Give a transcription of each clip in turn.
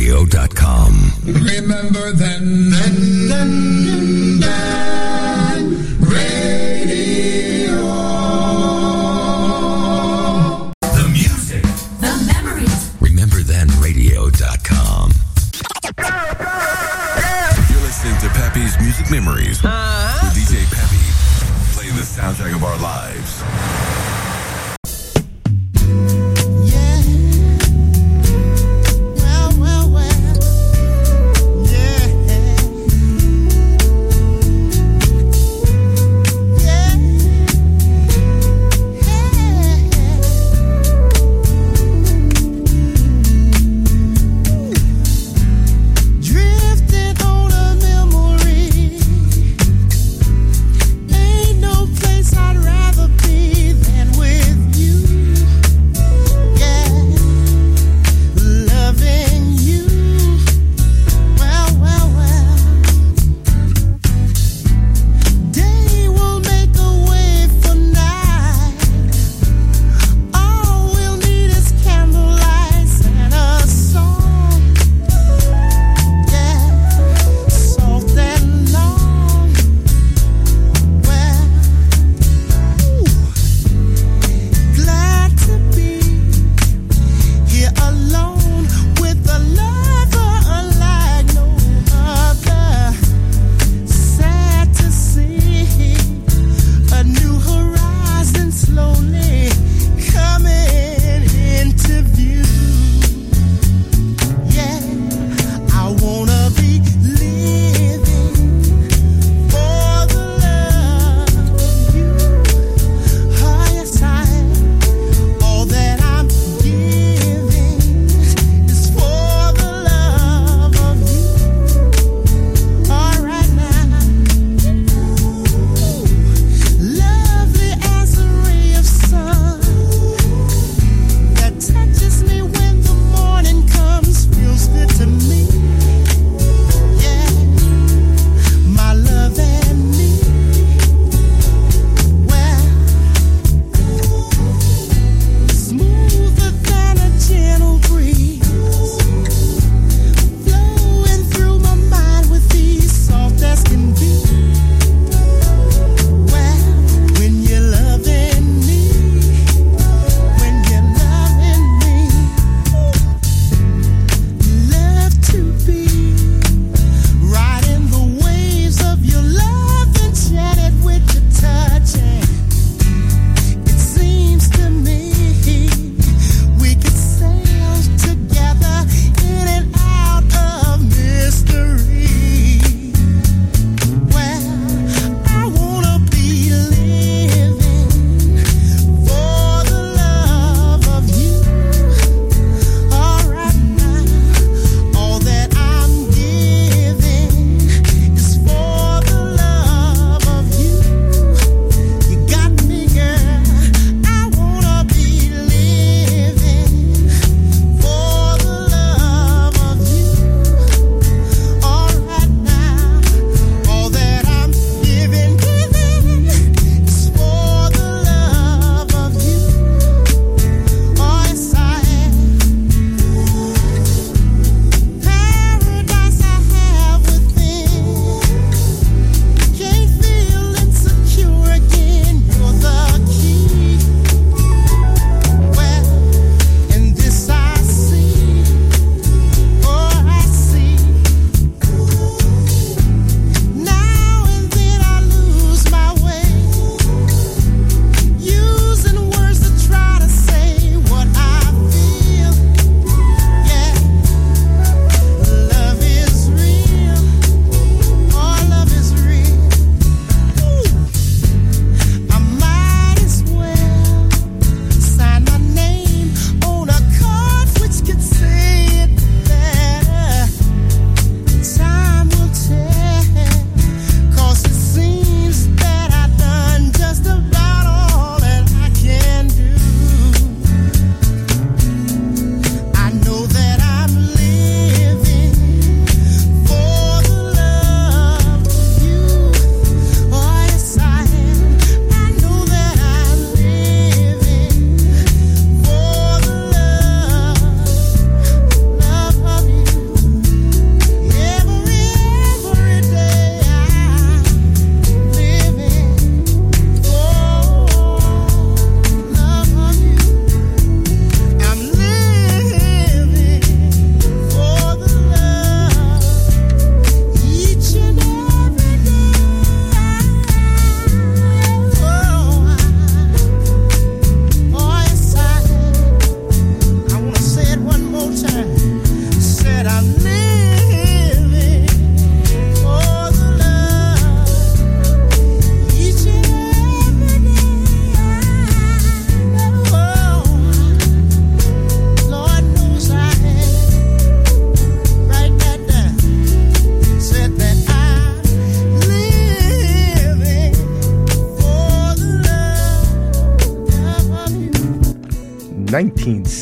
Pappy'sMusicMemories.com. Remember then, then, then, then,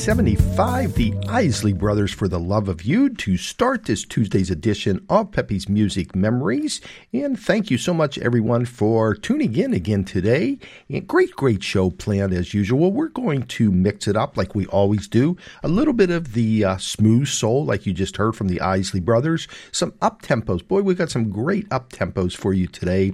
1975, the Isley Brothers for the Love of You to start this Tuesday's edition of Peppy's Music Memories. And thank you so much, everyone, for tuning in again today. And great, great show planned as usual. We're going to mix it up like we always do. A little bit of the uh, smooth soul, like you just heard from the Isley Brothers. Some up tempos. Boy, we got some great up tempos for you today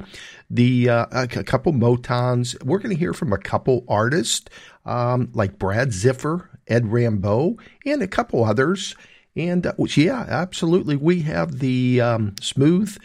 the uh, a, couple Motowns. We're going to hear from a couple artists um, like Brad Ziffer, Ed Rambeau, and a couple others. And uh, yeah, absolutely, we have the um, smooth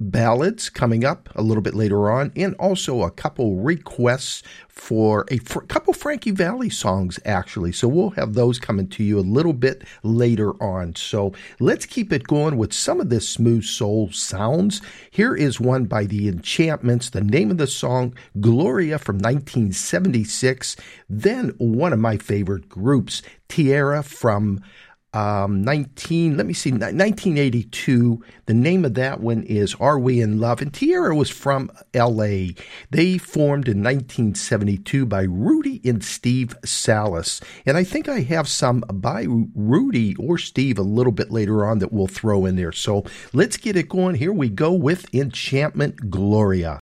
ballads coming up a little bit later on, and also a couple requests for a fr- couple Frankie Valli songs, actually. So we'll have those coming to you a little bit later on. So let's keep it going with some of this smooth soul sounds. Here is one by the Enchantments, the name of the song, Gloria from 1976. Then one of my favorite groups, Tierra from um, 19, let me see, 1982. The name of that one is Are We in Love? And Tierra was from LA. They formed in 1972 by Rudy and Steve Salas. And I think I have some by Rudy or Steve a little bit later on that we'll throw in there. So let's get it going. Here we go with Enchantment Gloria.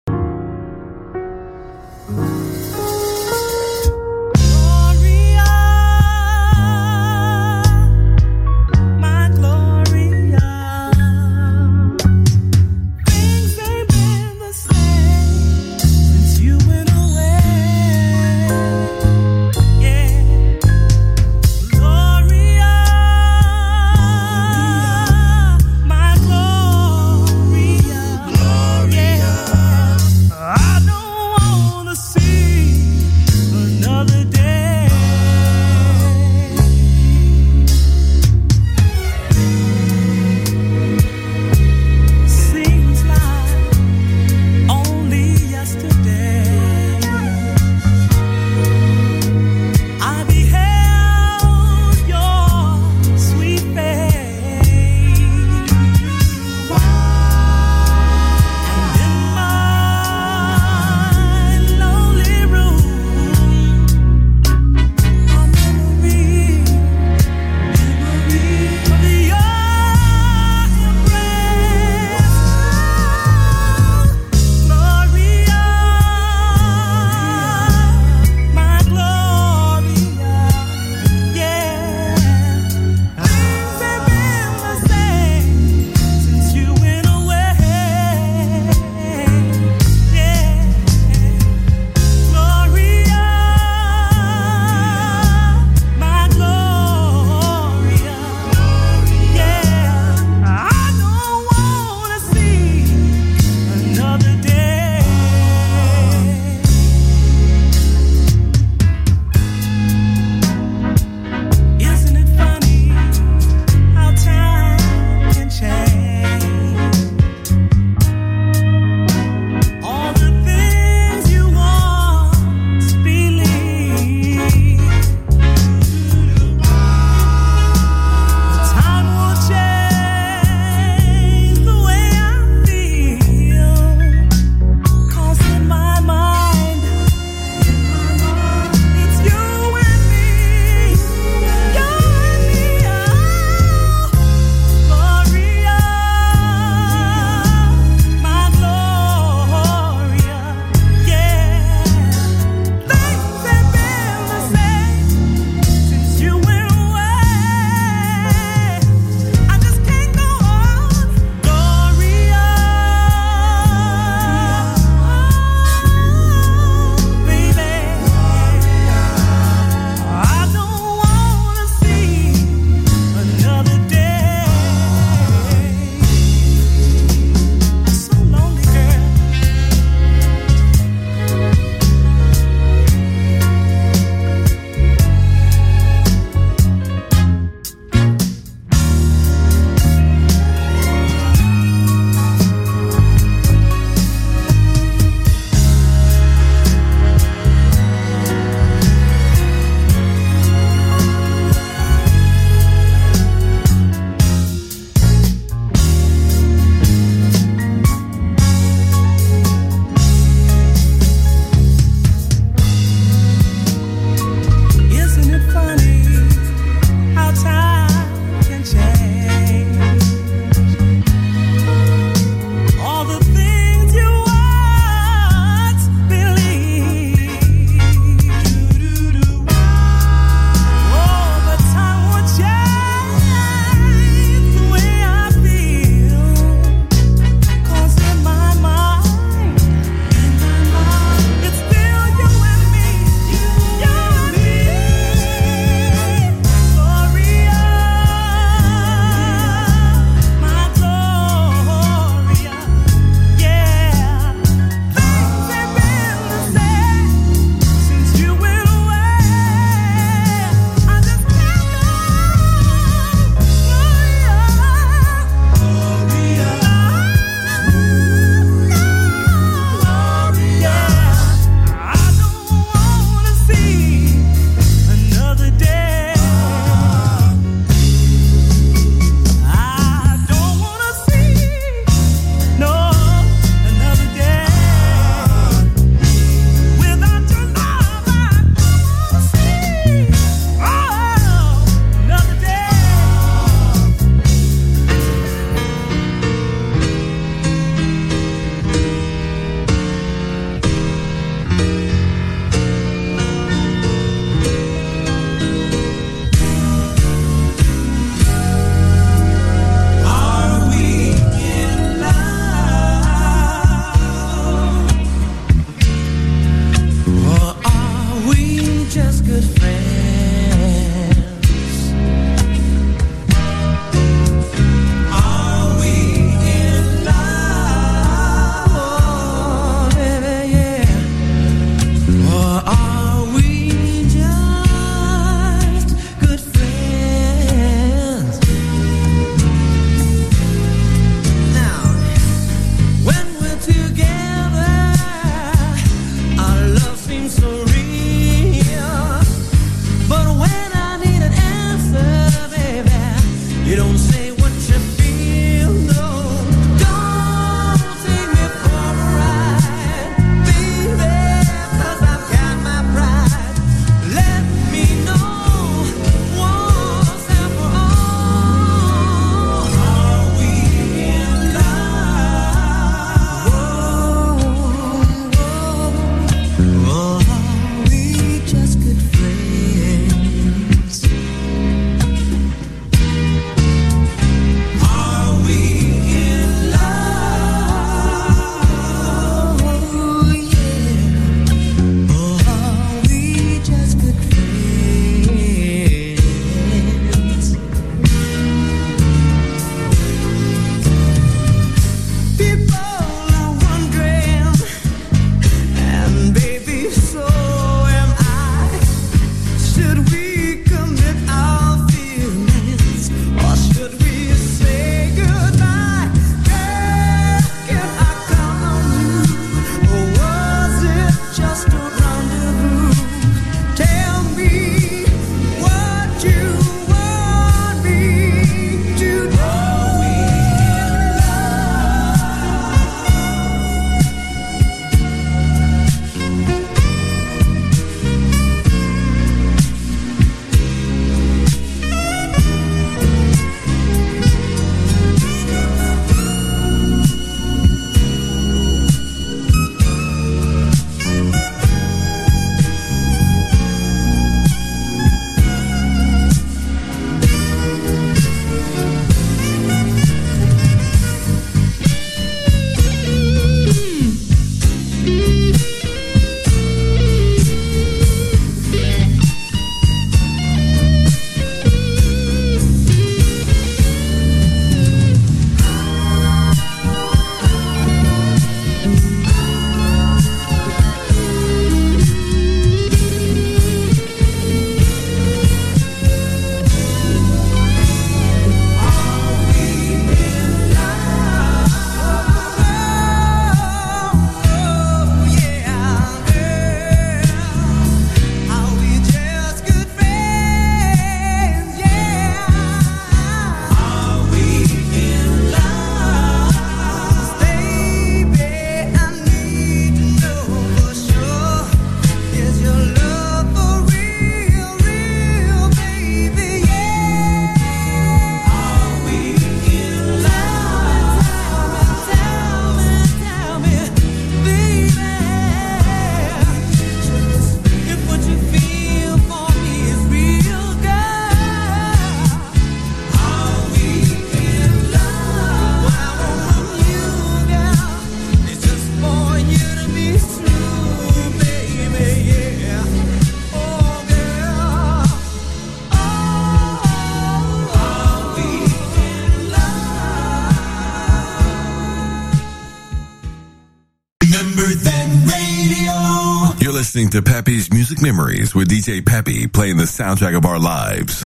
listening to Peppy's Music Memories with DJ Peppy playing the soundtrack of our lives.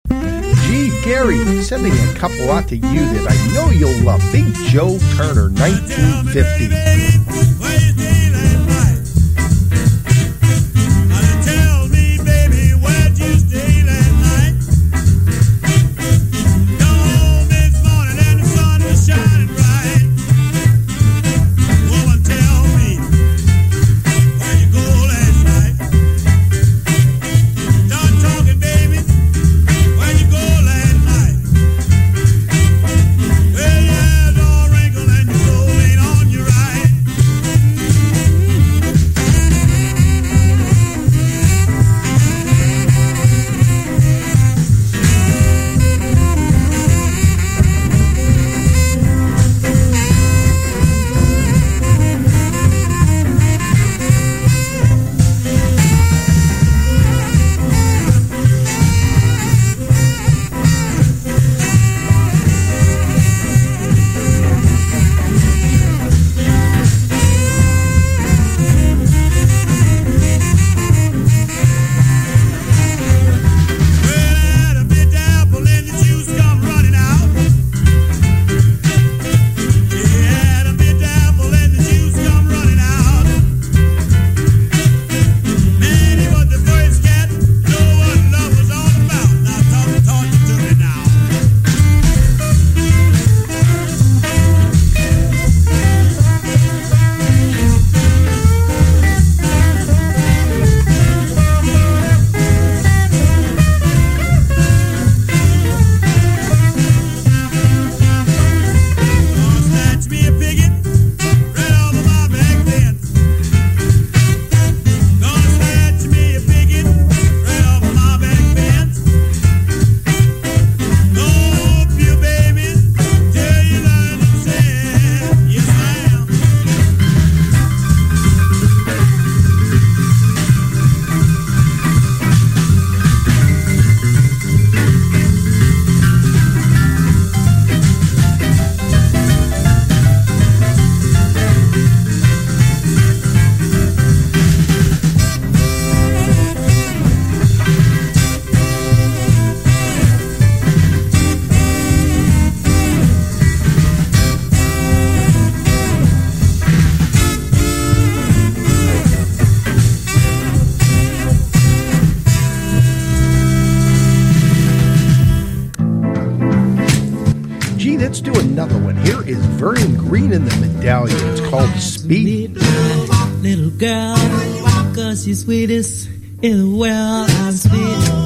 Gee, Gary, sending a couple out to you that I know you'll love. Big Joe Turner, 1950. was sweetest in the world. I'm sweet.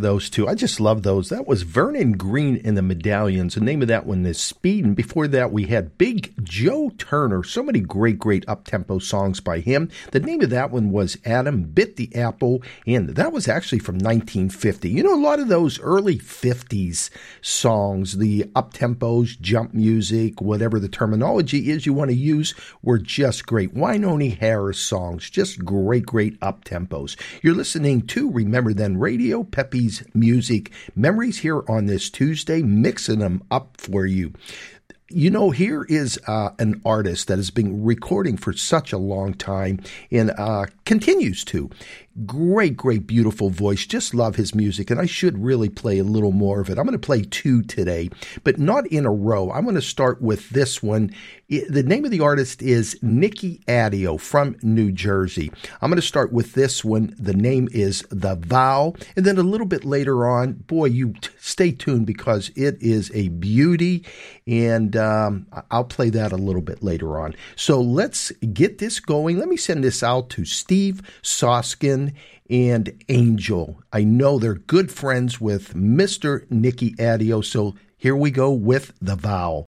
Those two? I just love those. That was Vernon Green and the Medallions. The name of that one is Speed. And before that, we had Big Joe Turner. So many great, great up tempo songs by him. The name of that one was Adam Bit the Apple. And that was actually from 1950. You know, a lot of those early 50s songs, the up tempos, jump music, whatever the terminology is you want to use, were just great. Wynonie Harris songs, just great, great up tempos. You're listening to Remember Then Radio, Peppy's Music Memories here on this Tuesday, mixing them up for you. You know, here is uh, an artist that has been recording for such a long time and uh, continues to. Great, great, beautiful voice. Just love his music, and I should really play a little more of it. I'm going to play two today, but not in a row. I'm going to start with this one. The name of the artist is Nicky Addeo from New Jersey. I'm going to start with this one. The name is The Vow, and then a little bit later on, boy, you t- stay tuned because it is a beauty, and um, I'll play that a little bit later on. So let's get this going. Let me send this out to Steve Soskin and Angel. I know they're good friends with Mr. Nicky Addeo, so here we go with The Vow.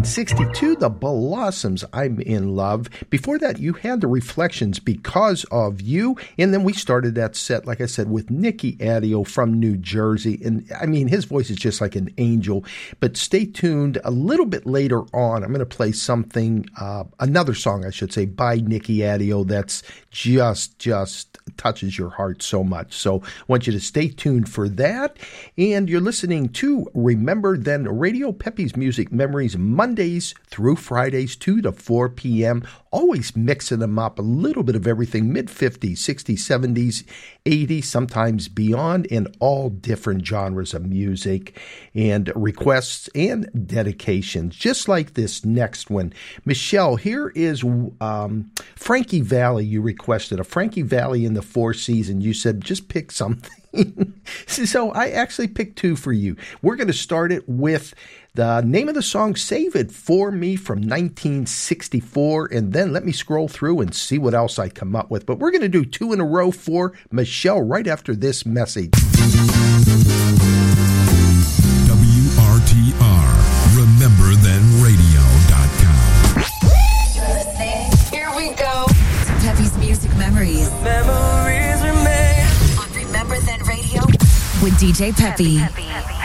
1962, The Blossoms, I'm in Love. Before that, you had the Reflections Because of You. And then we started that set, like I said, with Nicky Addeo from New Jersey. And I mean, his voice is just like an angel. But stay tuned. A little bit later on, I'm going to play something, uh, another song, I should say, by Nicky Addeo that's just, just touches your heart so much. So I want you to stay tuned for that. And you're listening to Remember Then Radio Peppy's Music Memories Mondays through Fridays, 2 to 4 p.m. Always mixing them up, a little bit of everything mid 50s, 60s, 70s, 80s, sometimes beyond, in all different genres of music and requests and dedications, just like this next one. Michelle, here is um, Frankie Valli you requested, a Frankie Valli in the Four Seasons. You said just pick something. so I actually picked two for you. We're going to start it with the name of the song, Save It For Me from 1964, and then let me scroll through and see what else I come up with. But we're going to do two in a row for Michelle right after this message. DJ Peppy. Don't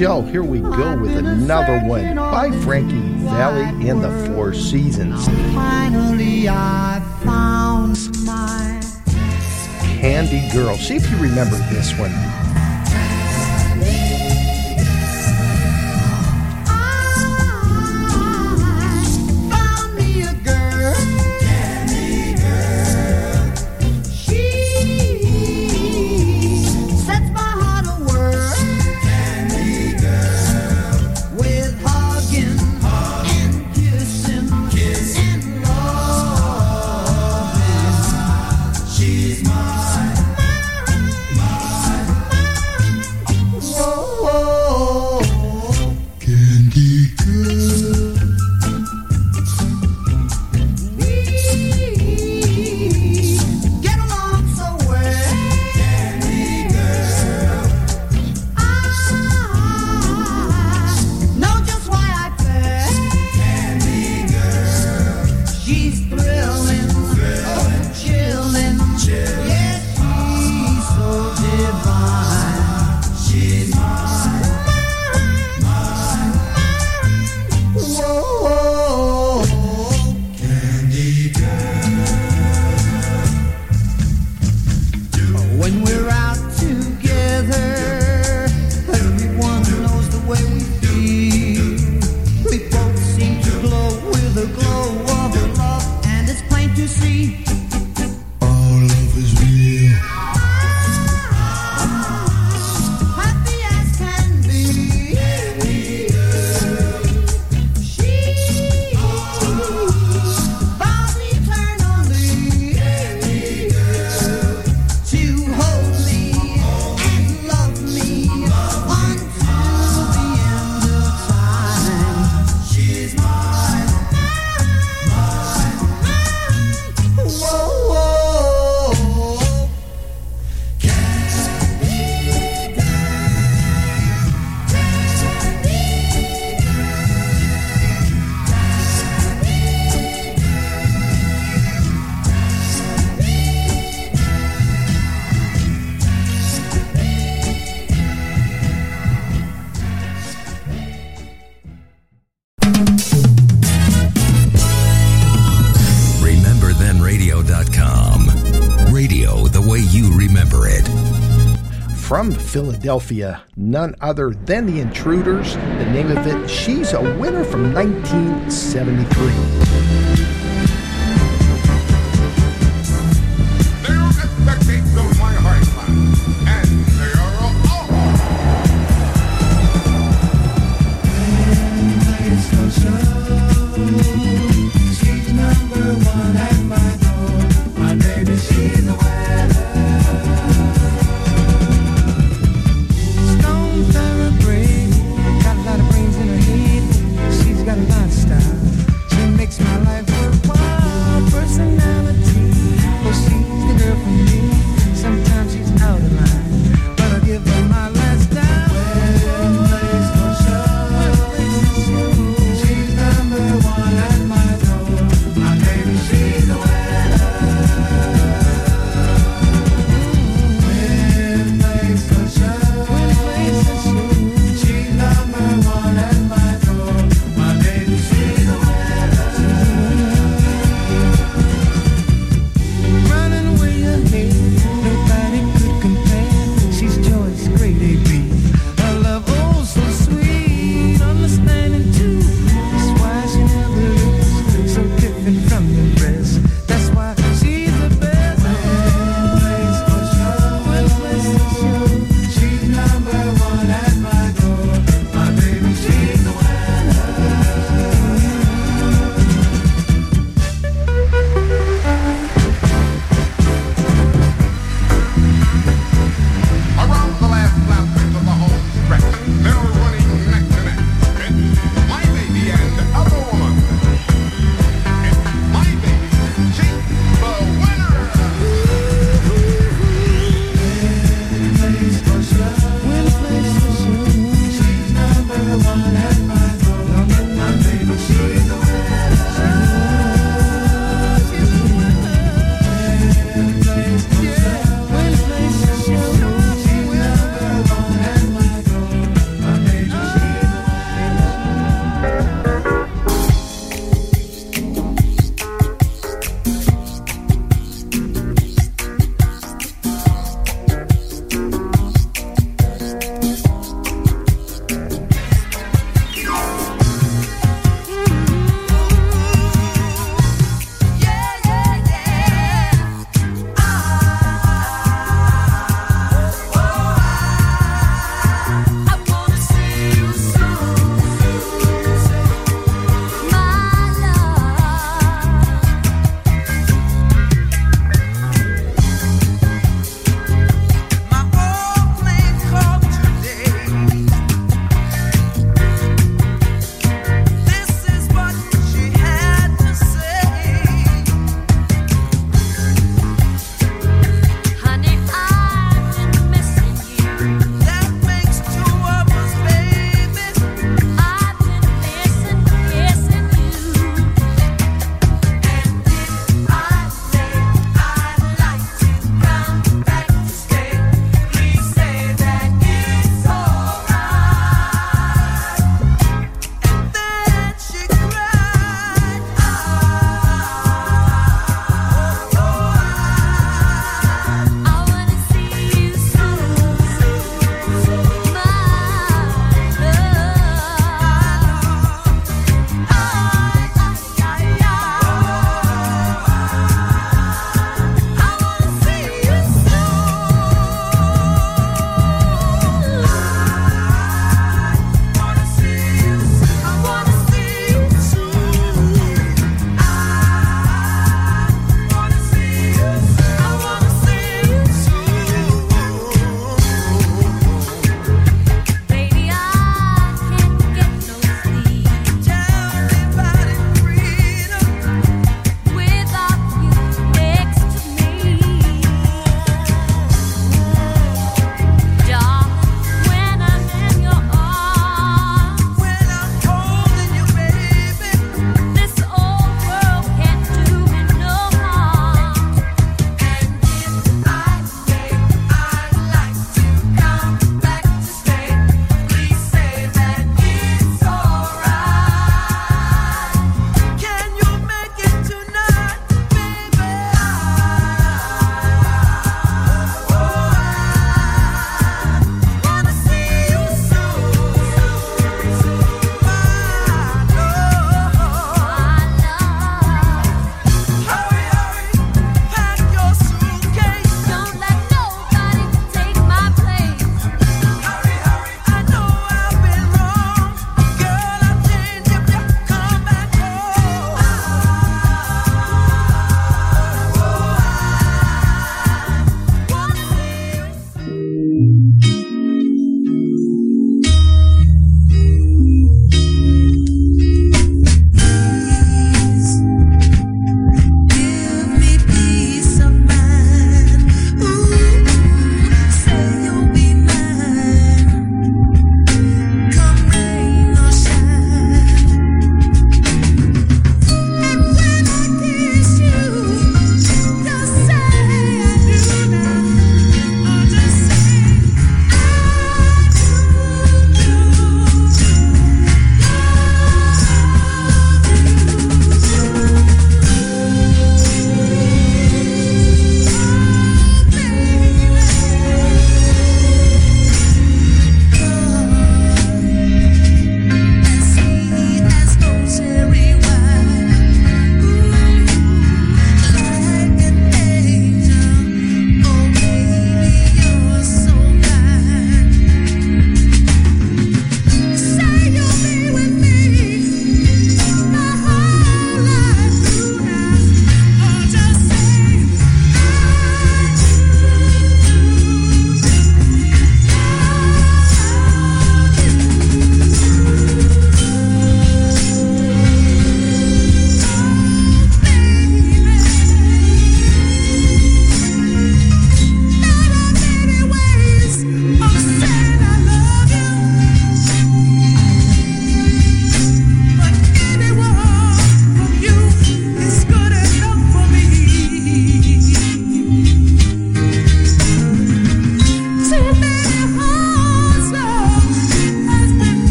Michelle, here we go with another one by Frankie Valli in the Four Seasons. Finally, I found my Candy Girl. See if you remember this one. Philadelphia, none other than The Intruders. The name of it, She's a Winner from 1973.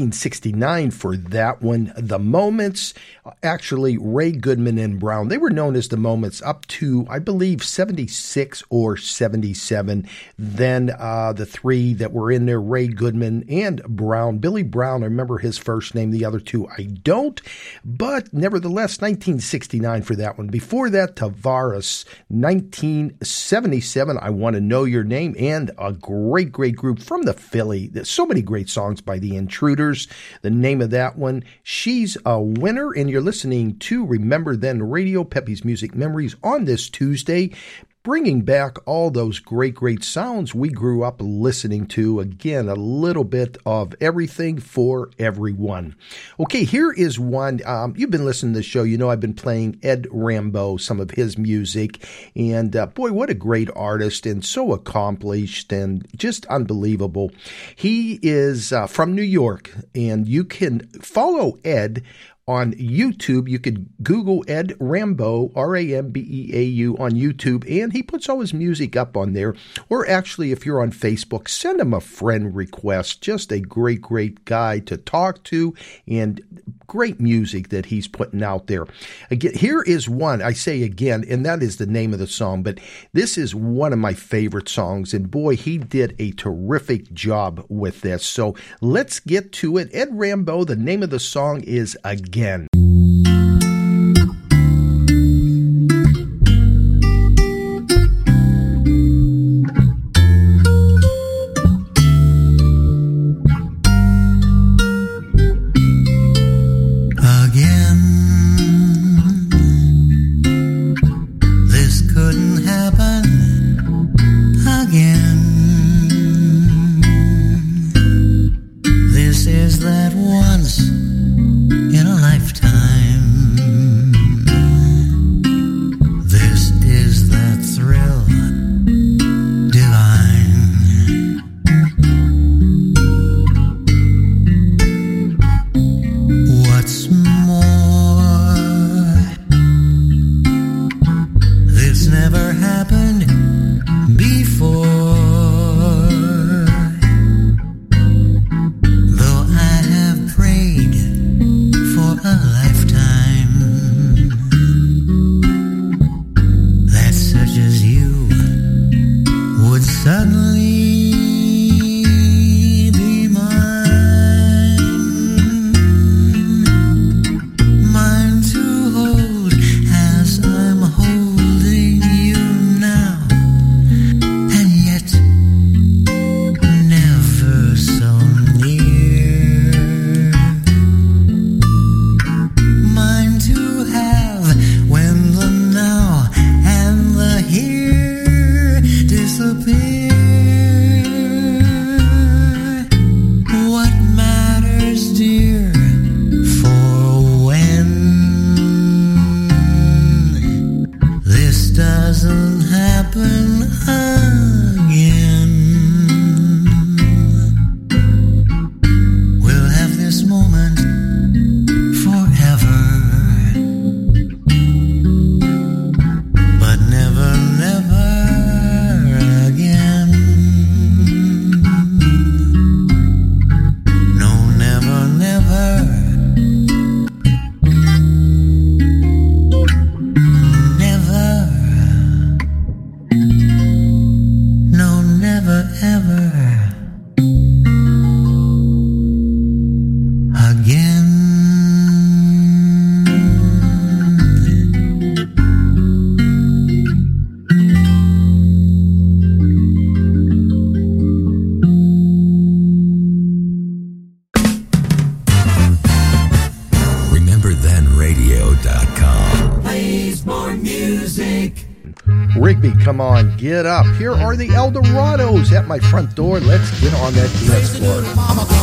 1969 for that one. The Moments, actually, Ray Goodman and Brown, they were known as the Moments up to, I believe, 76 or 77. Then uh, the three that were in there, Ray Goodman and Brown. Billy Brown, I remember his first name, the other two I don't. But nevertheless, 1969 for that one. Before that, Tavares, 1977, I Want to Know Your Name, and a great, great group from the Philly. So many great songs by the Intruders. The name of that one, She's a Winner, and you're listening to Remember Then Radio, Peppy's Music Memories on this Tuesday bringing back all those great, great sounds we grew up listening to. Again, a little bit of everything for everyone. Okay, here is one. Um, you've been listening to the show. You know, I've been playing Ed Rambeau, some of his music. And uh, boy, what a great artist and so accomplished and just unbelievable. He is uh, from New York, and you can follow Ed on YouTube. You could Google Ed Rambeau, R A M B E A U, on YouTube, and he puts all his music up on there. Or actually, if you're on Facebook, send him a friend request. Just a great, great guy to talk to, and great music that he's putting out there. Again, here is one, I say again, and that is the name of the song, but this is one of my favorite songs, and boy, he did a terrific job with this. So let's get to it. Ed Rambeau, the name of the song is Again. Again. Get up. Here are the Eldorados at my front door. Let's get on that dance floor.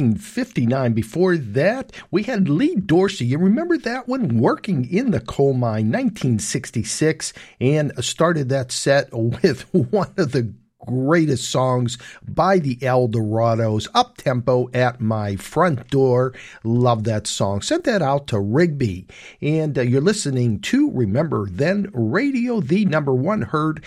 1959. Before that, we had Lee Dorsey. You remember that one? Working in the coal mine, 1966, and started that set with one of the greatest songs by the Eldorados, Up Tempo at My Front Door. Love that song. Sent that out to Rigby. And uh, you're listening to Remember Then Radio, the number one heard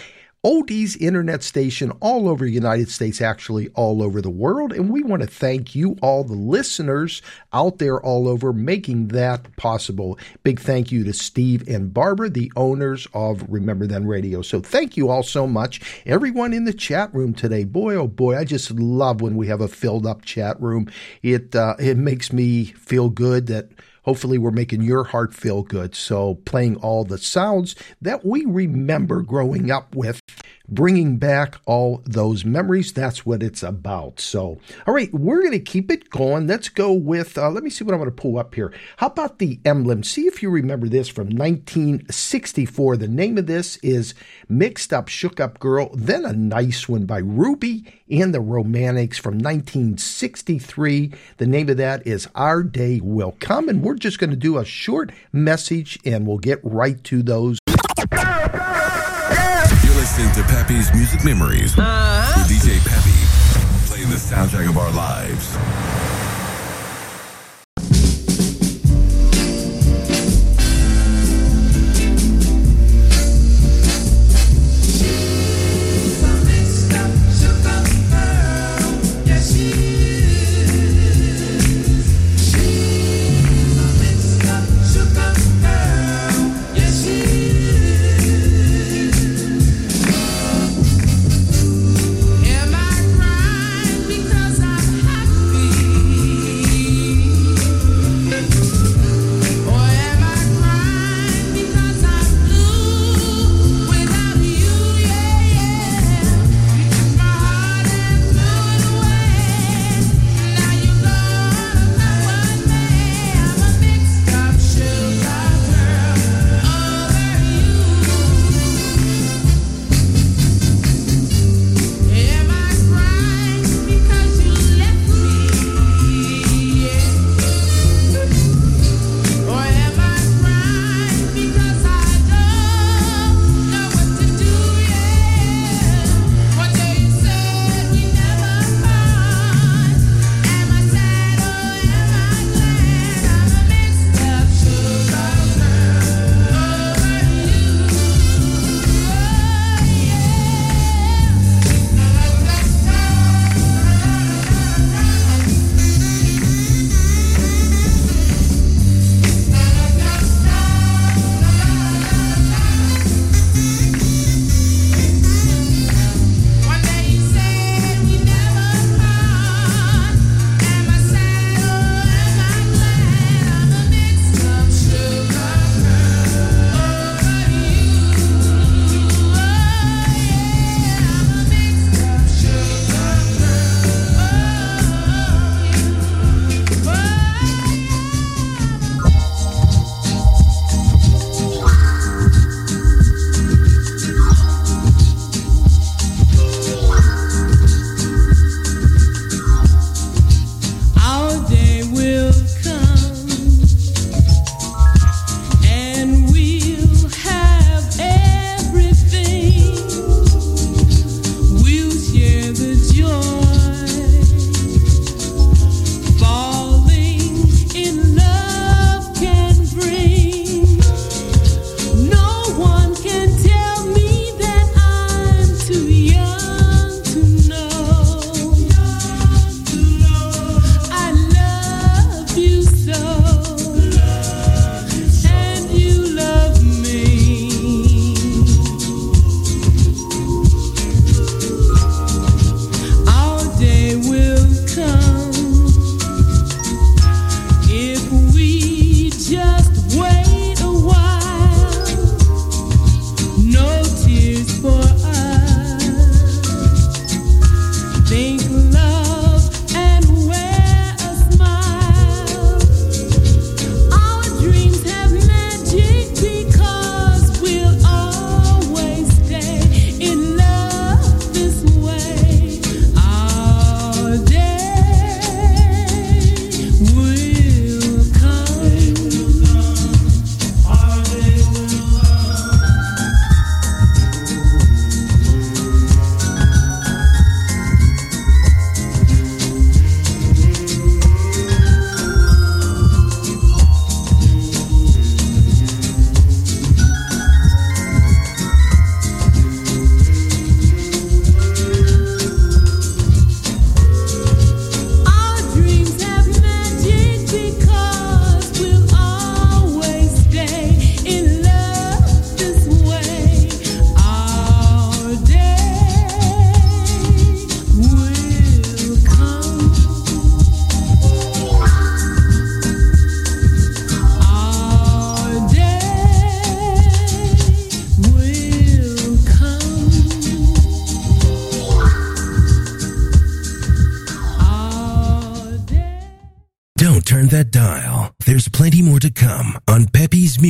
oldies internet station all over the United States, actually all over the world. And we want to thank you, all the listeners out there all over, making that possible. Big thank you to Steve and Barbara, the owners of Remember Then Radio. So thank you all so much. Everyone in the chat room today, boy, oh boy, I just love when we have a filled up chat room. It, uh, it makes me feel good that Hopefully, we're making your heart feel good. So, playing all the sounds that we remember growing up with, bringing back all those memories. That's what it's about. So, all right, we're going to keep it going. Let's go with, uh, let me see what I'm going to pull up here. How about the emblem? See if you remember this from 1964. The name of this is Mixed Up, Shook Up Girl. Then a nice one by Ruby and the Romantics from 1963. The name of that is Our Day Will Come. And we're just going to do a short message and we'll get right to those. Listening to Peppy's Music Memories uh-huh. with DJ Pepe, playing the soundtrack of our lives.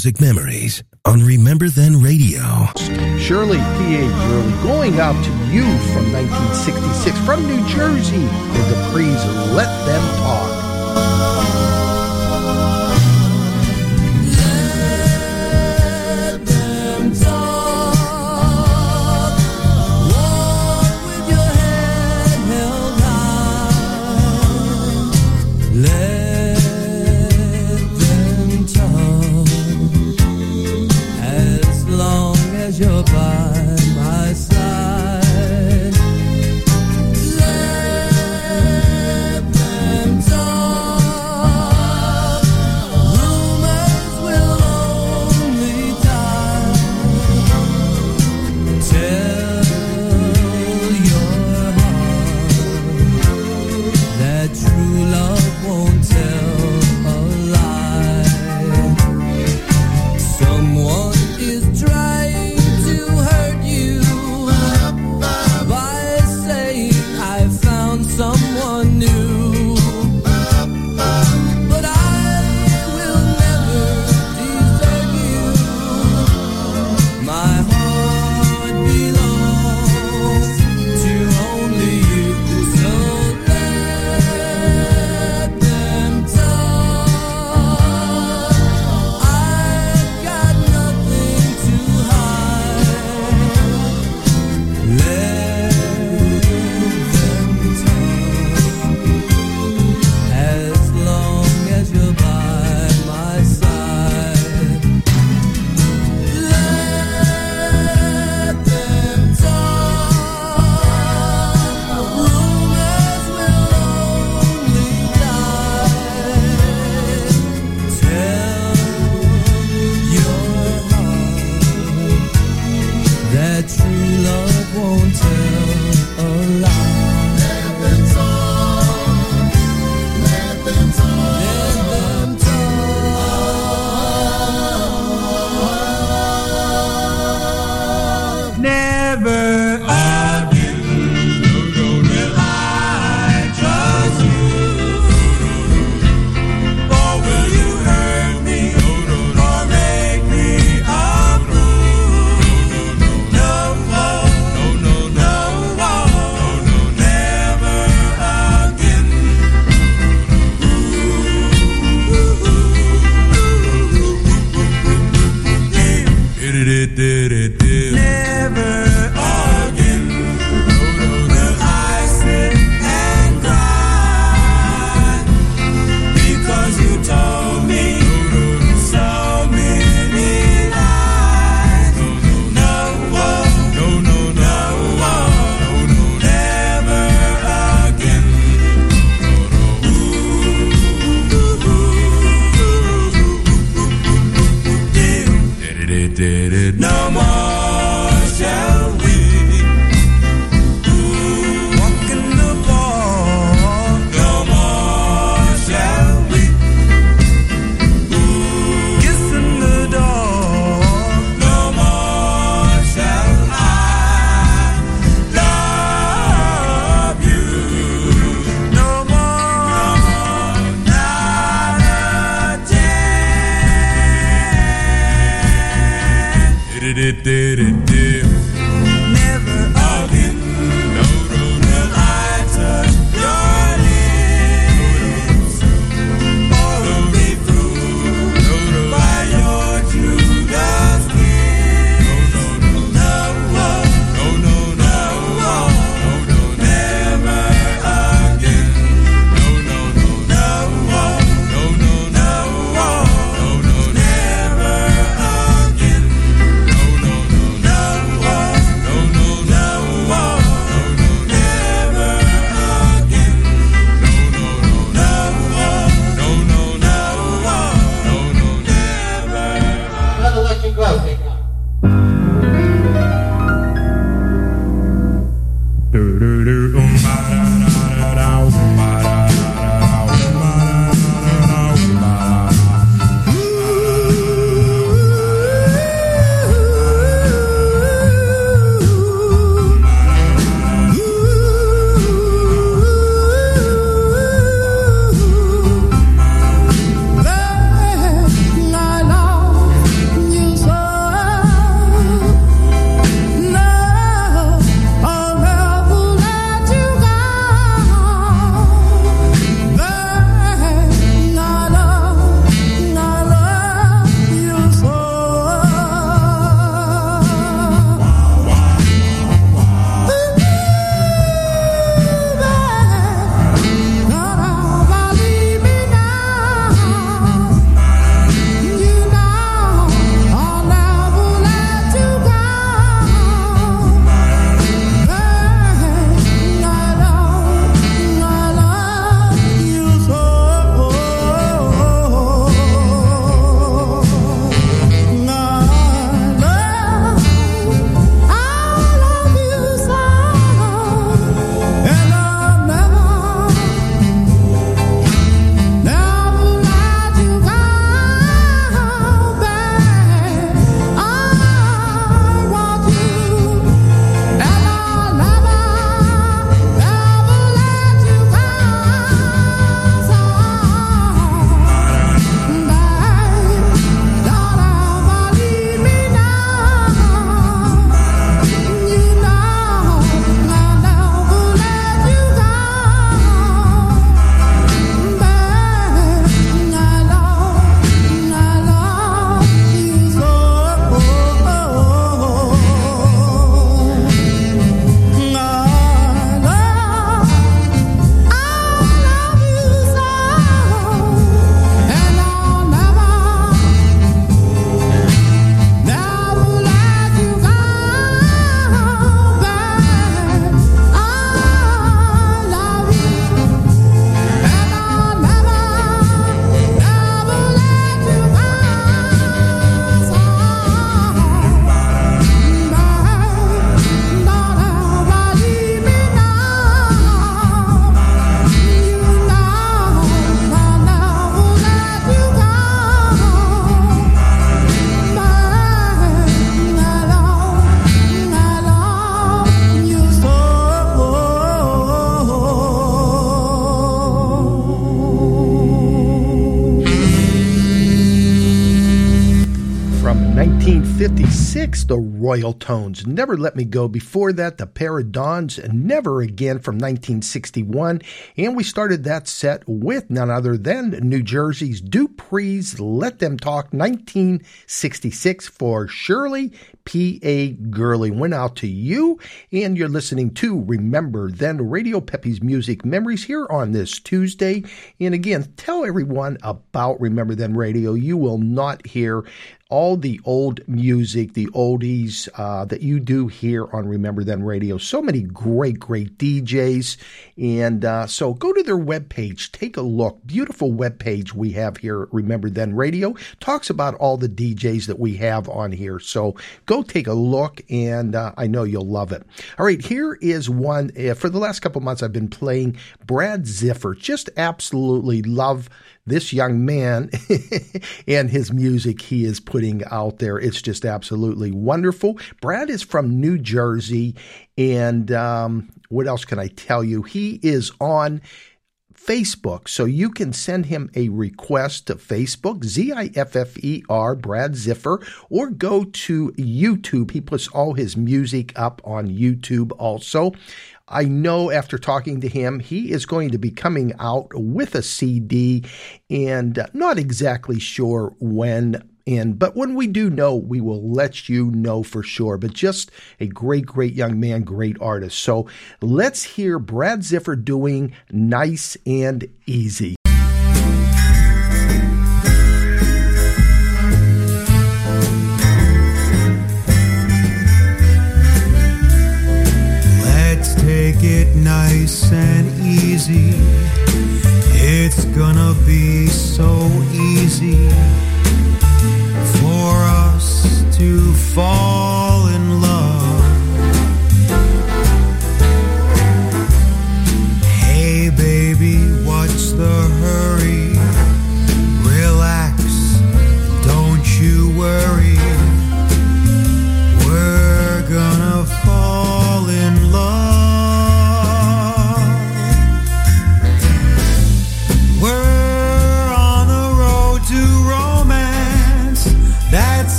music memories on Remember Then Radio. Shirley P.A. Shirley going out to you from 1966 from New Jersey with the praise Let Them Talk. 56, the Royal Tones, Never Let Me Go. Before that, the Paradons, Never Again from 1961. And we started that set with none other than New Jersey's Duprees Let Them Talk 1966 for Shirley P.A. Gurley. Went out to you, and you're listening to Remember Then Radio Peppy's Music Memories here on this Tuesday. And again, tell everyone about Remember Then Radio. You will not hear all the old music, the oldies uh, that you do here on Remember Then Radio. So many great, great DJs. And uh, so go to their webpage, take a look. Beautiful webpage we have here at Remember Then Radio. Talks about all the DJs that we have on here. So go take a look, and uh, I know you'll love it. All right, here is one. Uh, for the last couple months, I've been playing Brad Ziffer. Just absolutely love this young man and his music he is putting out there. It's just absolutely wonderful. Brad is from New Jersey. And um, what else can I tell you? He is on. Facebook. So you can send him a request to Facebook, Z I F F E R, Brad Ziffer, or go to YouTube. He puts all his music up on YouTube also. I know after talking to him, he is going to be coming out with a CD and uh, not exactly sure when. And, but when we do know, we will let you know for sure. But just a great, great young man, great artist. So let's hear Brad Ziffer doing Nice and Easy. Nice and easy. It's gonna be so easy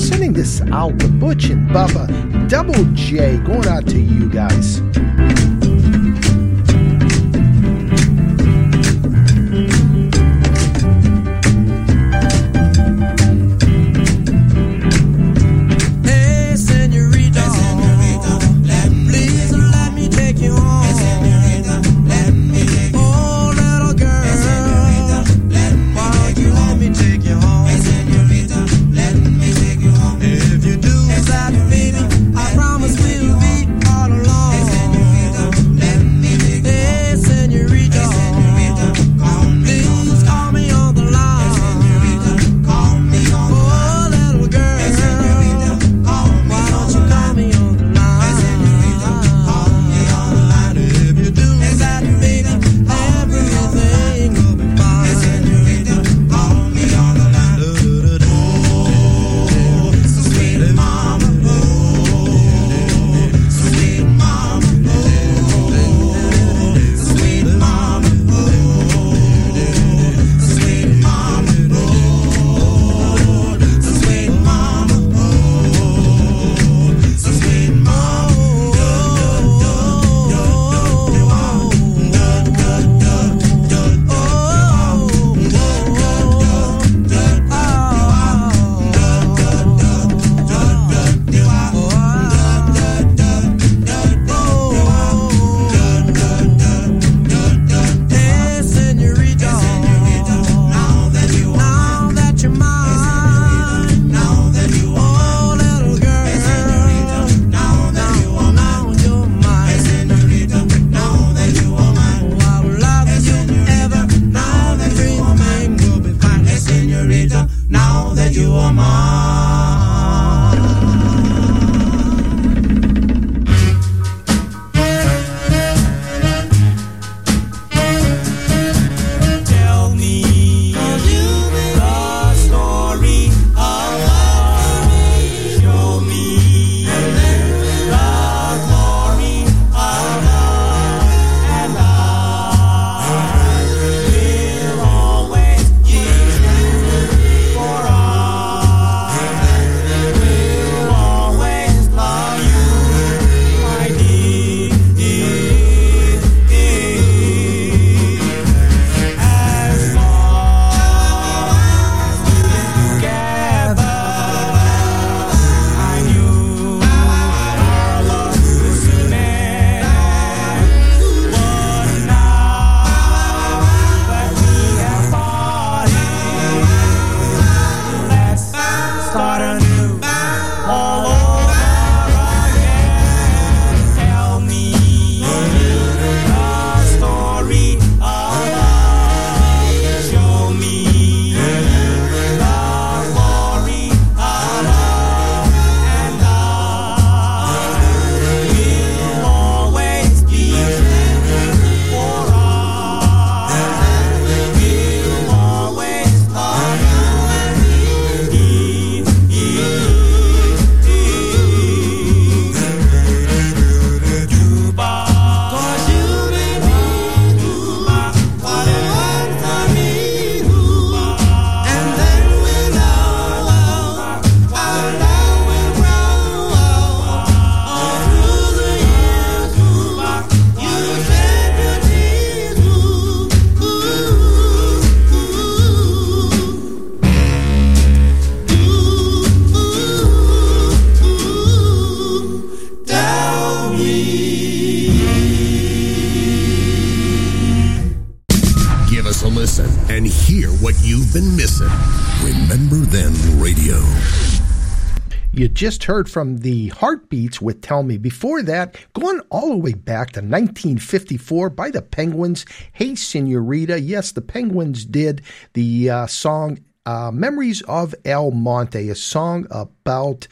sending this out with Butch and Bubba Double J going out to you guys. just heard from the Heartbeats with Tell Me. Before that, going all the way back to 1954 by the Penguins, Hey Senorita. Yes, the Penguins did the uh, song uh, Memories of El Monte, a song about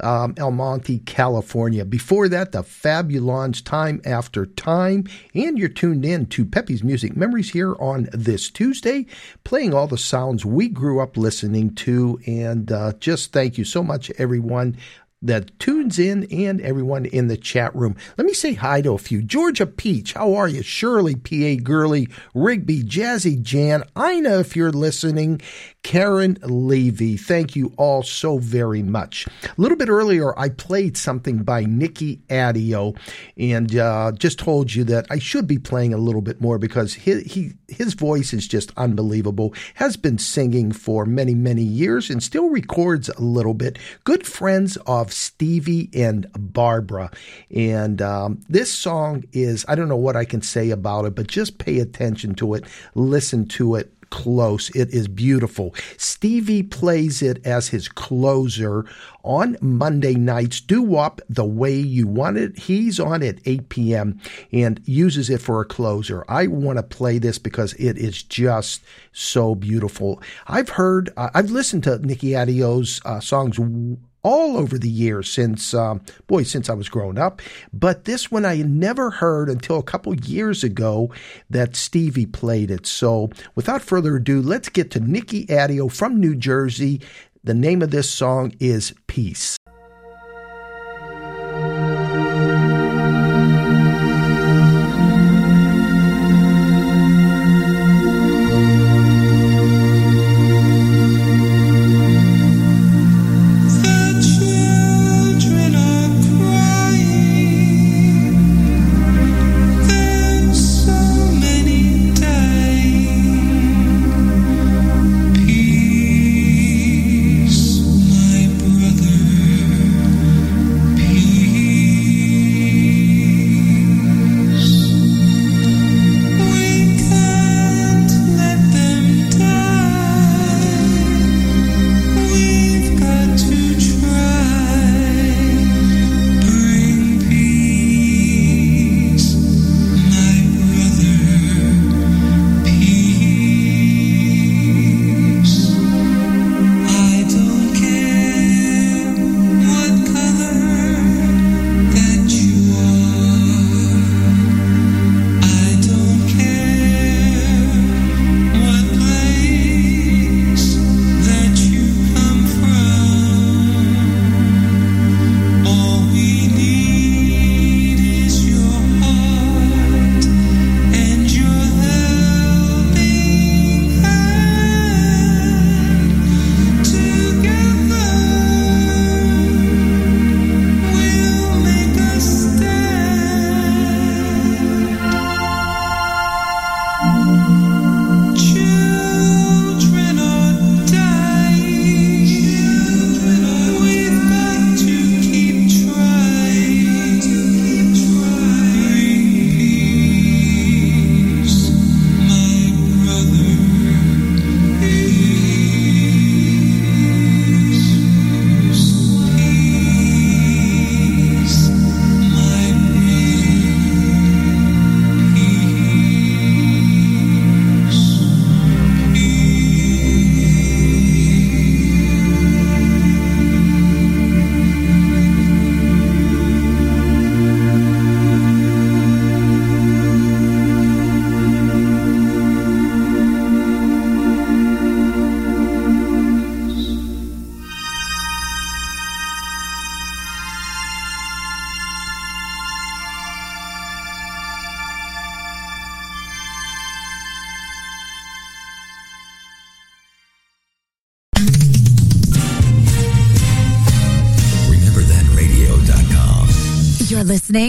um, El Monte, California. Before that, the Fabulons, Time After Time. And you're tuned in to Peppy's Music Memories here on this Tuesday, playing all the sounds we grew up listening to. And uh, just thank you so much, everyone that tunes in and everyone in the chat room. Let me say hi to a few. Georgia Peach, how are you? Shirley, P.A. Gurley, Rigby, Jazzy Jan, Ina, if you're listening, Karen Levy. Thank you all so very much. A little bit earlier, I played something by Nicky Addeo and uh, just told you that I should be playing a little bit more because he, he his voice is just unbelievable. Has been singing for many, many years and still records a little bit. Good friends of Stevie and Barbara. And um, this song is, I don't know what I can say about it, but just pay attention to it, listen to it close. It is beautiful. Stevie plays it as his closer on Monday nights. Do Wop the way you want it. He's on at 8 p.m. and uses it for a closer. I want to play this because it is just so beautiful. I've heard, uh, I've listened to Nicky Addeo's uh, songs all over the years since, um, boy, since I was growing up. But this one I had never heard until a couple years ago that Stevie played it. So without further ado, let's get to Nicky Addeo from New Jersey. The name of this song is Peace.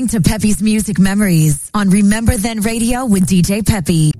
Listening to Peppy's Music Memories on Remember Then Radio with DJ Peppy.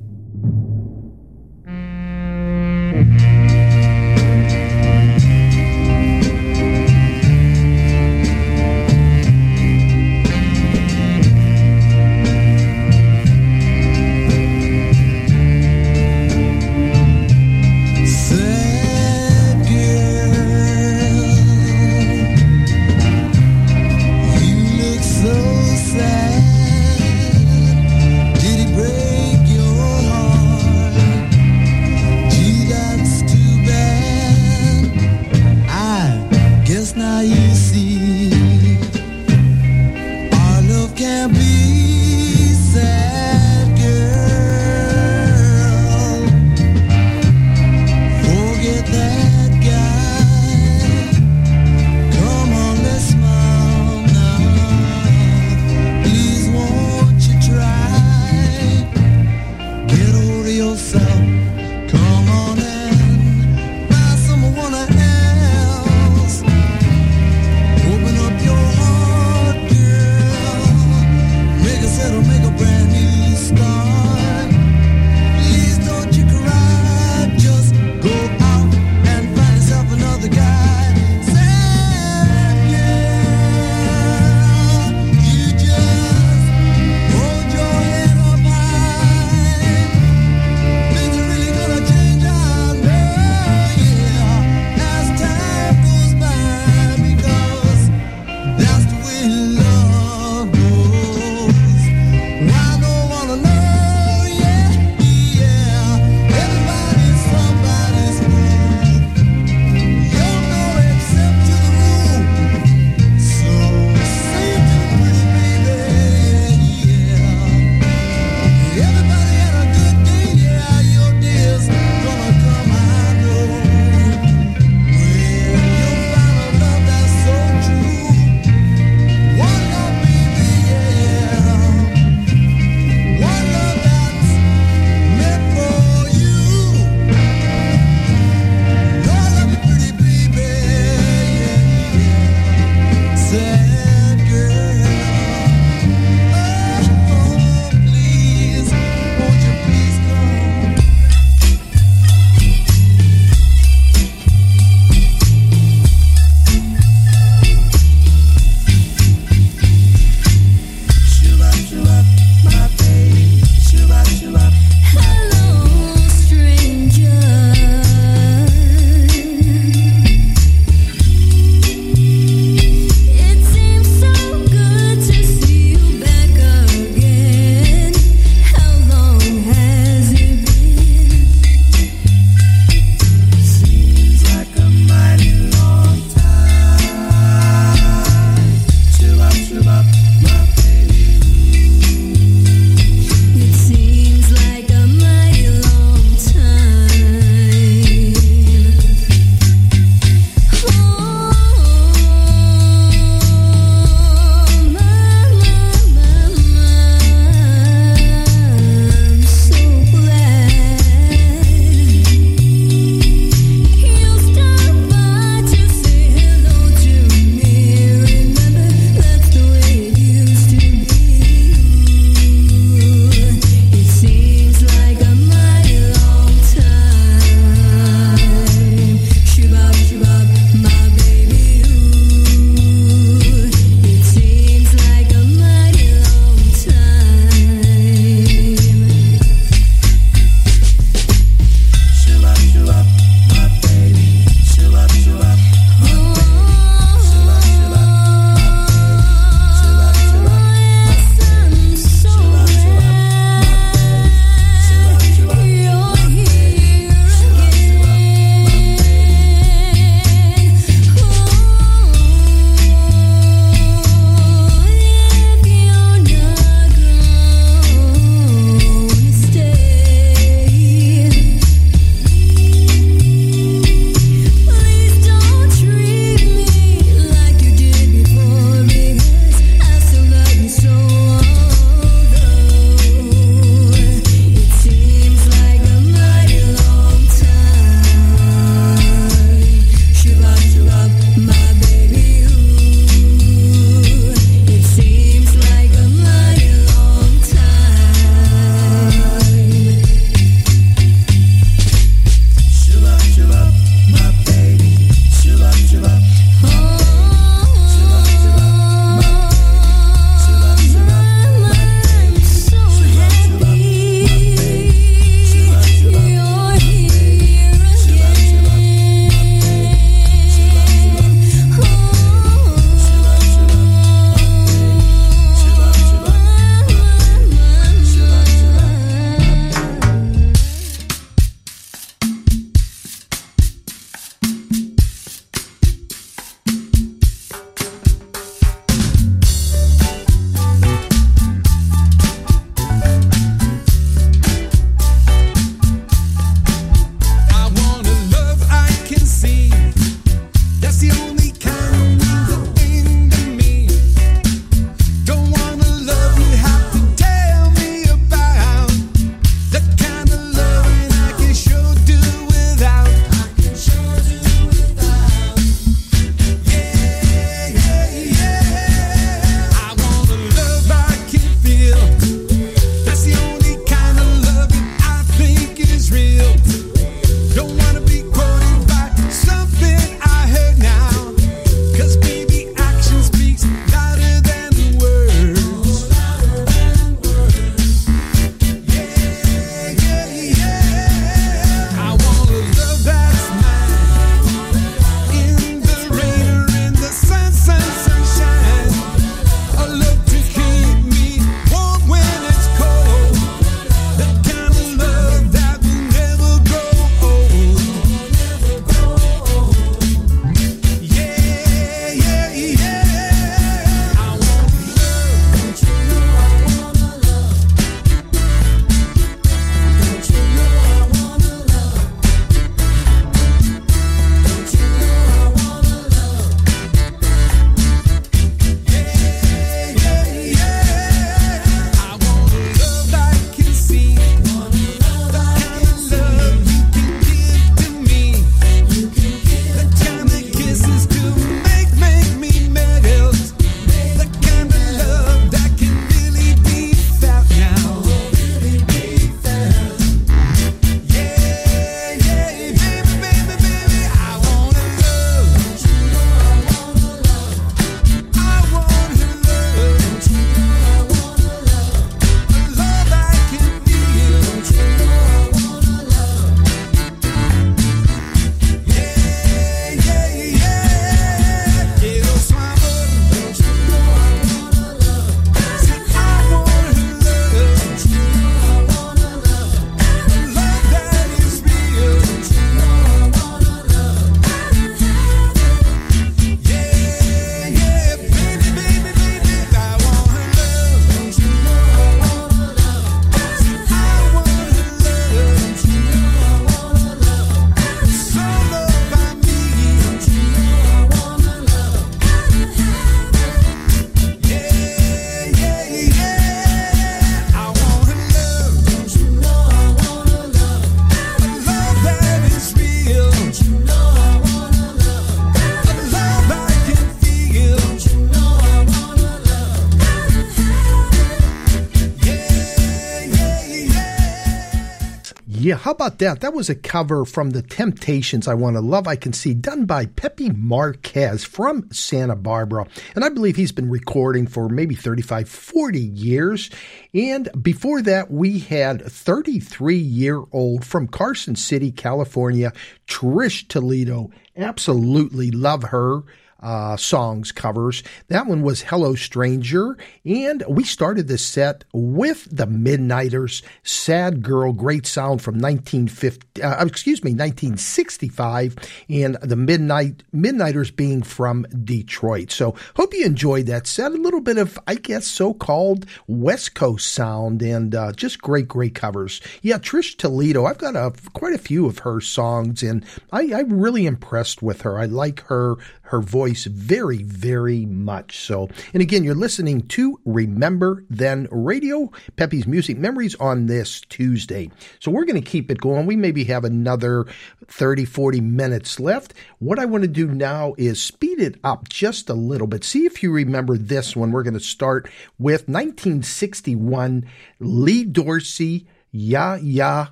Yeah, how about that? That was a cover from The Temptations, I Want to Love, I Can See, done by Pepe Marquez from Santa Barbara. And I believe he's been recording for maybe 35, 40 years. And before that, we had 33 year old from Carson City, California, Trish Toledo. Absolutely love her uh, songs covers. That one was Hello Stranger. And we started the set with the Midnighters, Sad Girl, great sound from 1950, uh, excuse me, 1965. And the Midnight Midnighters being from Detroit. So hope you enjoyed that set. A little bit of, I guess, so called West Coast sound and uh, just great, great covers. Yeah, Trish Toledo, I've got a, quite a few of her songs and I, I'm really impressed with her. I like her her voice very, very much. So, and again, you're listening to Remember Then Radio, Peppy's Music Memories on this Tuesday. So we're going to keep it going. We maybe have another 30, 40 minutes left. What I want to do now is speed it up just a little bit. See if you remember this one. We're going to start with 1961, Lee Dorsey, Ya Ya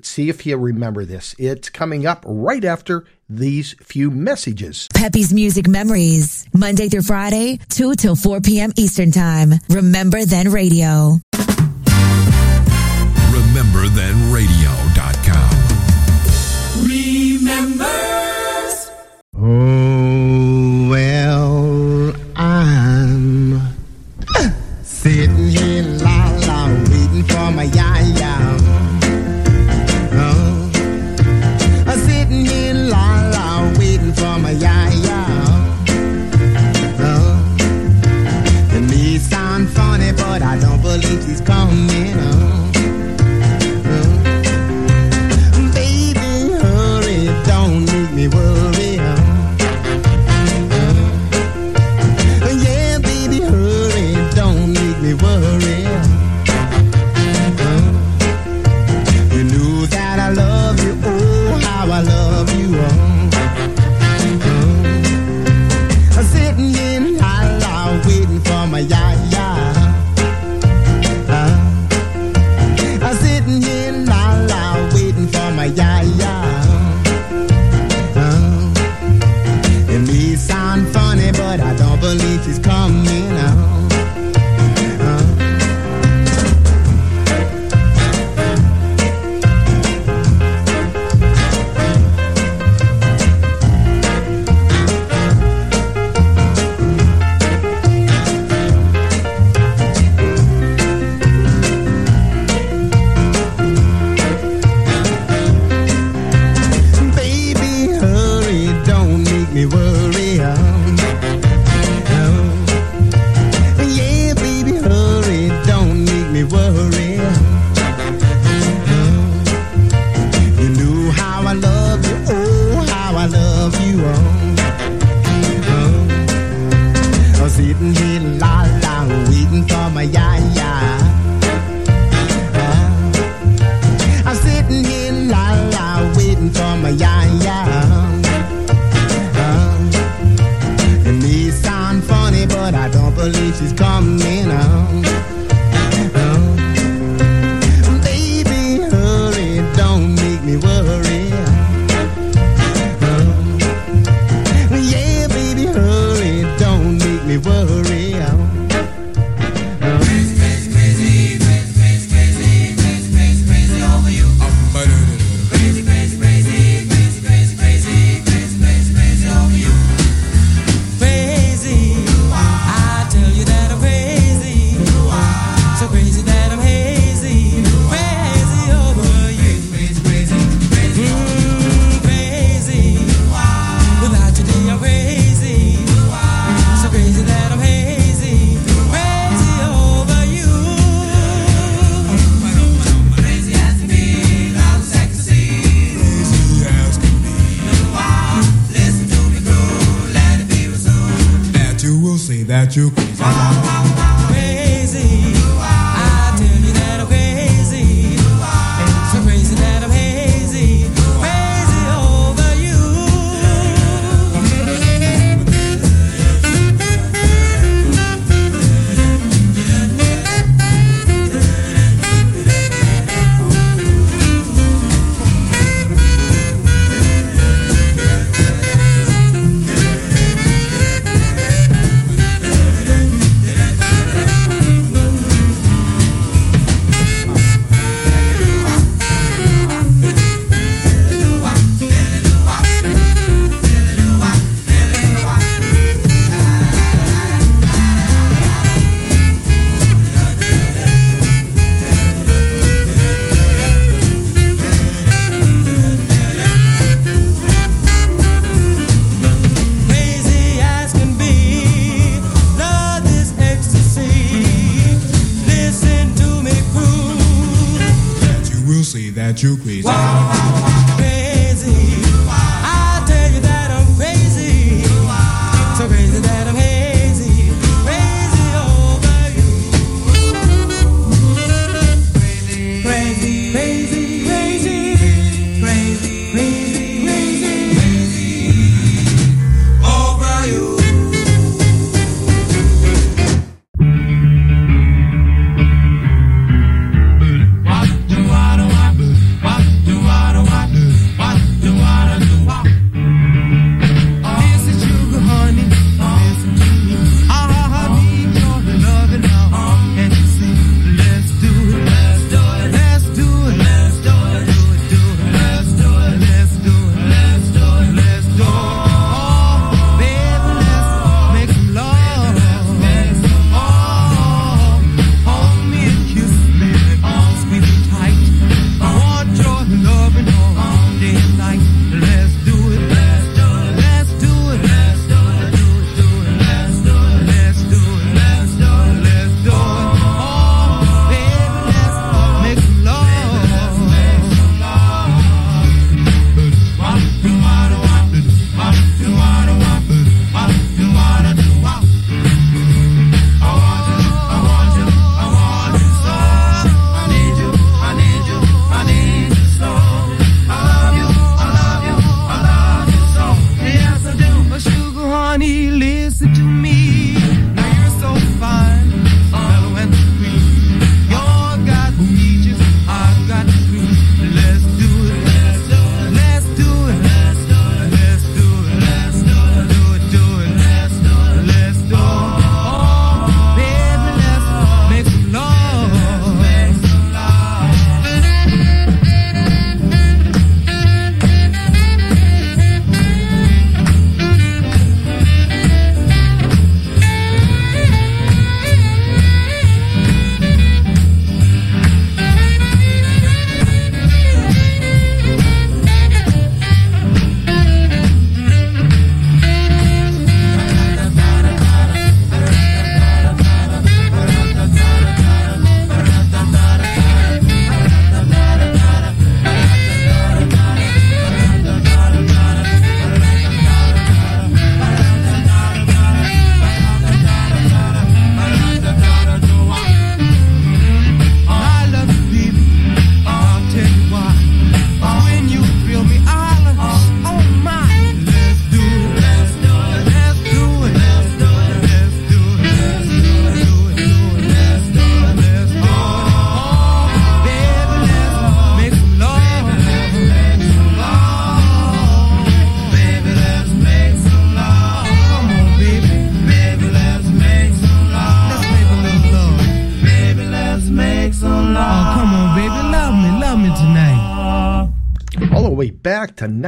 See if you remember this. It's coming up right after these few messages. Peppy's Music Memories, Monday through Friday, 2 till 4 p.m. Eastern Time. Remember Then Radio.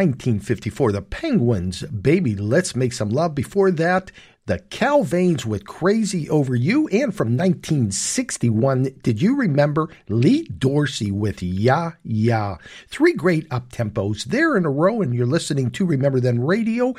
1954, the Penguins, Baby, Let's Make Some Love. Before that, the Calvanes with Crazy Over You. And from 1961, did you remember Lee Dorsey with Ya Ya? Three great up tempos there in a row, and you're listening to Remember Then Radio,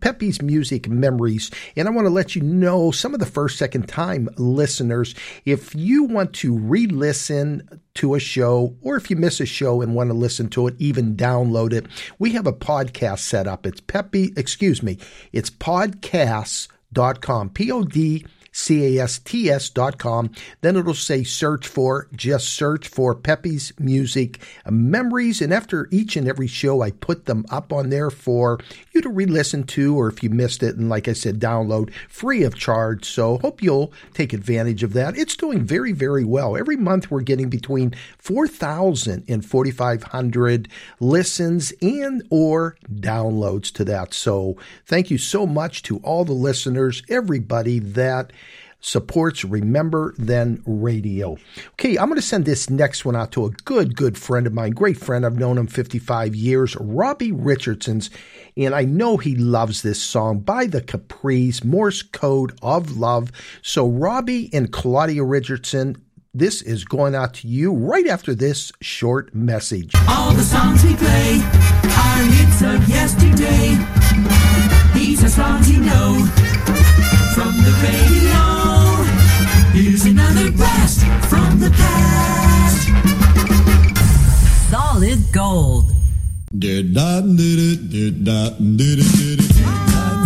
Peppy's Music Memories. And I want to let you know, some of the first, second time listeners, if you want to re listen to a show, or if you miss a show and want to listen to it, even download it, we have a podcast set up. It's Peppy, excuse me, it's podcasts.com, P O D C-A-S-T-S dot com. Then it'll say search for, just search for Peppy's Music Memories. And after each and every show, I put them up on there for you to re-listen to, or if you missed it, and like I said, download free of charge. So hope you'll take advantage of that. It's doing very, very well. Every month we're getting between 4,000 and 4,500 listens and or downloads to that. So thank you so much to all the listeners, everybody that supports Remember Then Radio. Okay, I'm going to send this next one out to a good, good friend of mine, great friend. I've known him 55 years, Robbie Richardson's, and I know he loves this song by the Capri's Morse Code of Love. So, Robbie and Claudia Richardson, this is going out to you right after this short message. All the songs we play are hits of yesterday. These are songs you know from the radio. Here's another blast from the past. Solid Solid gold. Did da did it did da did it did it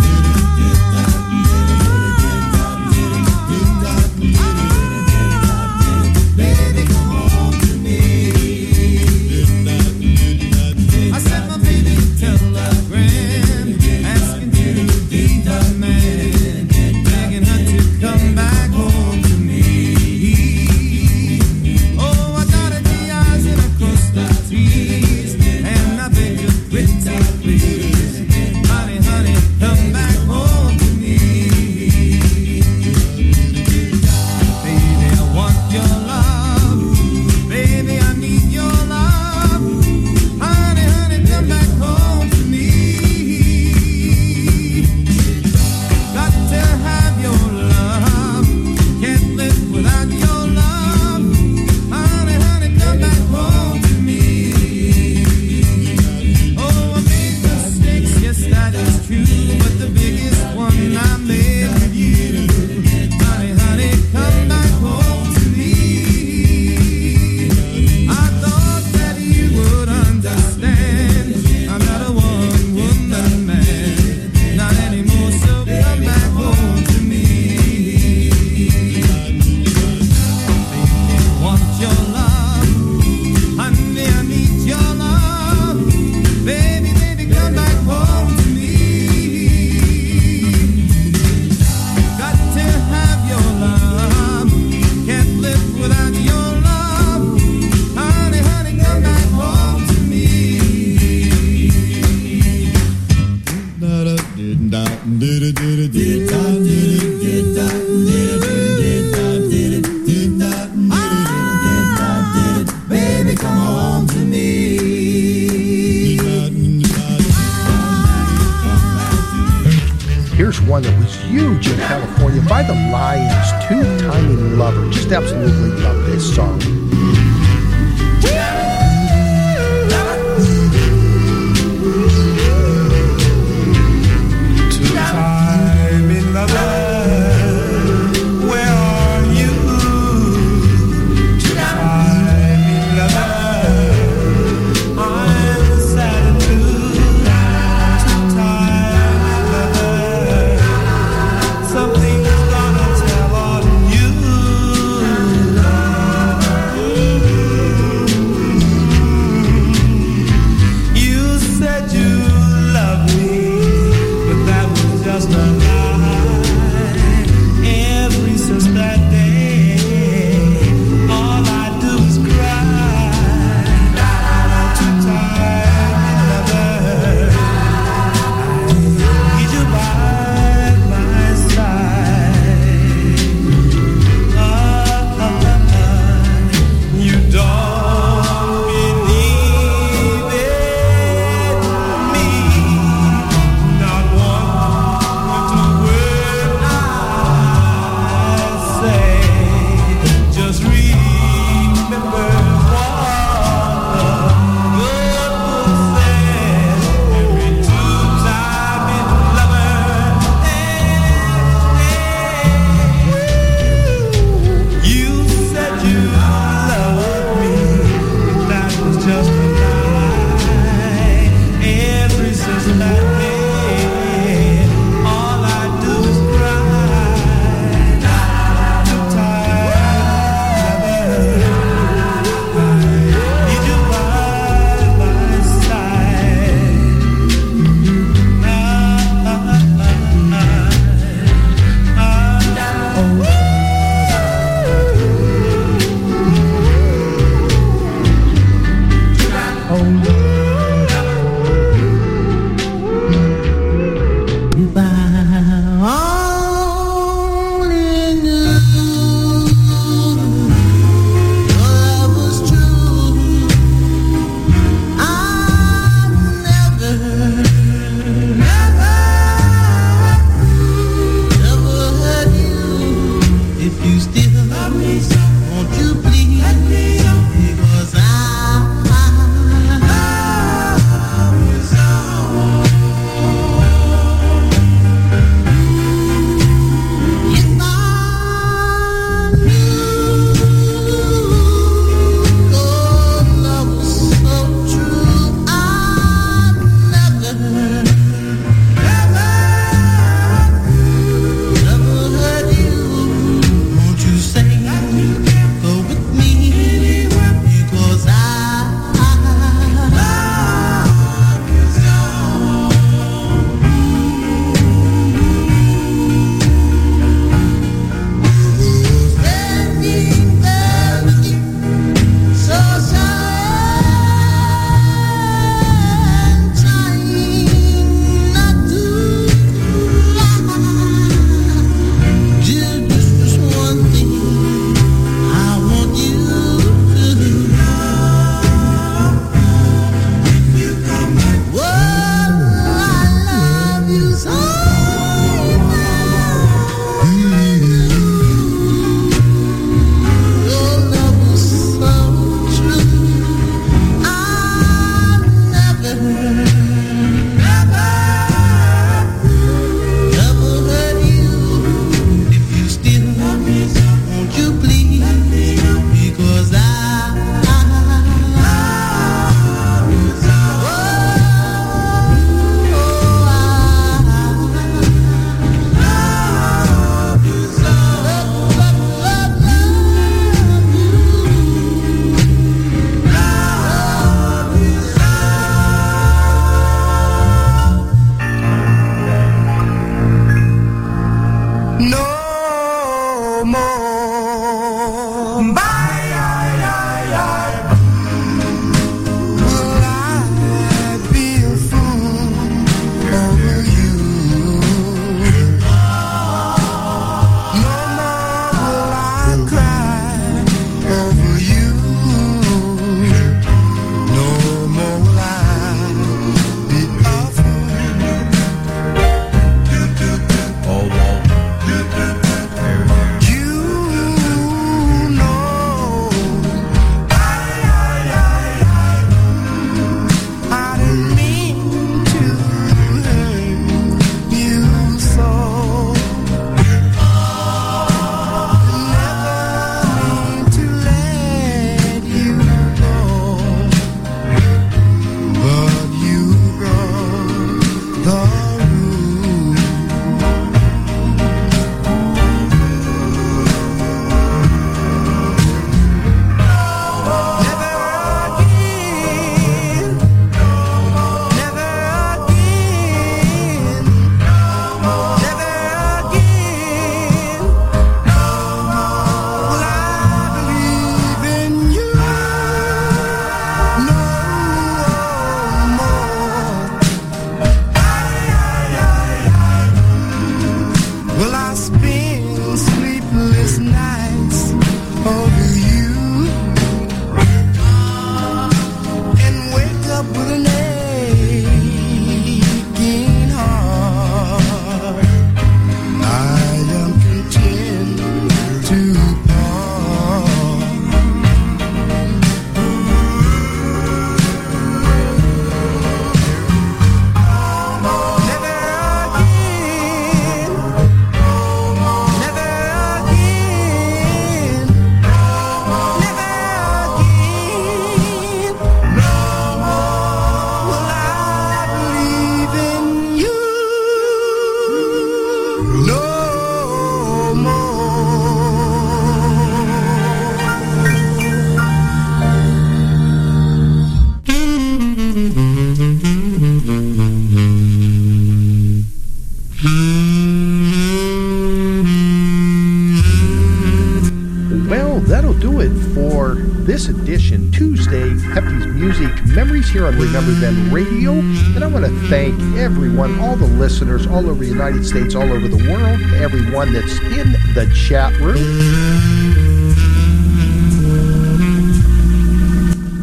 Remember Then Radio. And I want to thank everyone, all the listeners all over the United States, all over the world, everyone that's in the chat room.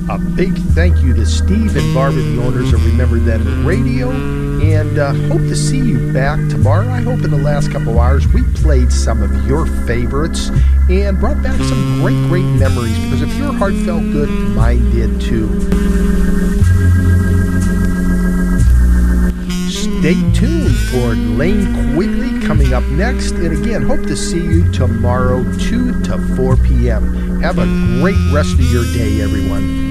A big thank you to Steve and Barbara, the owners of Remember Then Radio, and uh, hope to see you back tomorrow. I hope in the last couple hours we played some of your favorites and brought back some great, great memories because if your heart felt good, mine did too. Tuned for Lane Quigley coming up next. And again, hope to see you tomorrow, 2 to 4 p.m. Have a great rest of your day, everyone.